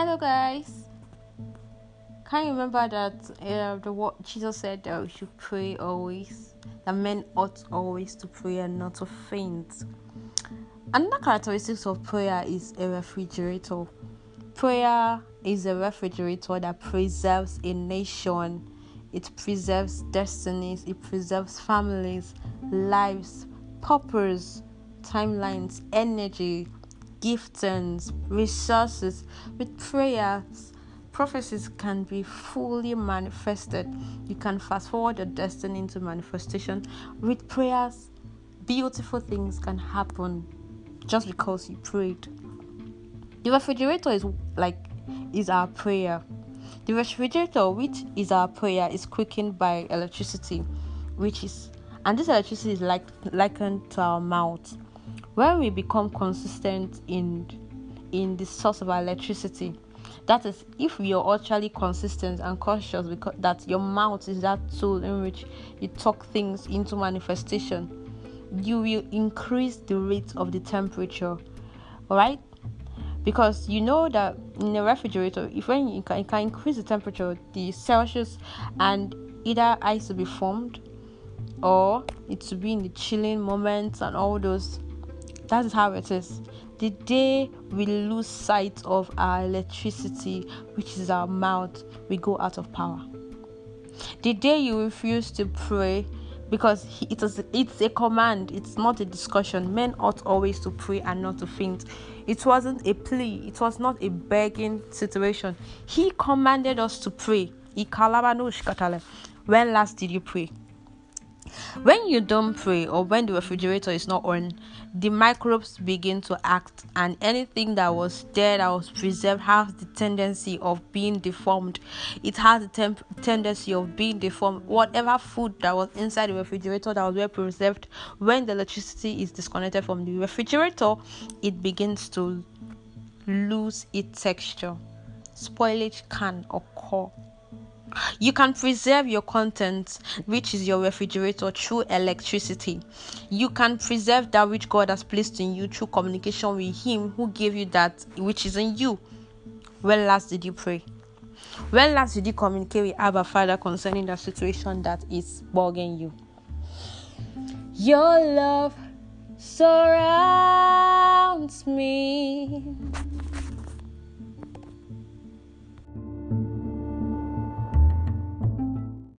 Hello, guys. Can you remember that uh, the Jesus said that we should pray always? That men ought always to pray and not to faint. Another characteristic of prayer is a refrigerator. Prayer is a refrigerator that preserves a nation. It preserves destinies. It preserves families, lives, purpose, timelines, energy, giftings, resources. With prayers, prophecies can be fully manifested. You can fast forward your destiny into manifestation. With prayers, beautiful things can happen just because you prayed. The refrigerator is like is our prayer. The refrigerator, which is our prayer, is quickened by electricity, which is and this electricity is like likened to our mouth when we become consistent in in the source of our electricity that is if we are actually consistent and cautious because that your mouth is that tool in which you talk things into manifestation you will increase the rate of the temperature all right because you know that in a refrigerator if when you can, you can increase the temperature the celsius and either ice will be formed or it will be in the chilling moments and all those that is how it is. The day we lose sight of our electricity, which is our mouth, we go out of power. The day you refuse to pray, because it is it's a command, it's not a discussion. Men ought always to pray and not to faint. It wasn't a plea, it was not a begging situation. He commanded us to pray. When last did you pray? When you don't pray or when the refrigerator is not on, the microbes begin to act, and anything that was there that was preserved has the tendency of being deformed. It has the temp- tendency of being deformed. Whatever food that was inside the refrigerator that was well preserved, when the electricity is disconnected from the refrigerator, it begins to lose its texture. Spoilage can occur you can preserve your content, which is your refrigerator, through electricity. You can preserve that which God has placed in you through communication with Him who gave you that which is in you. When last did you pray? When last did you communicate with Abba Father concerning the situation that is bugging you? Your love surrounds me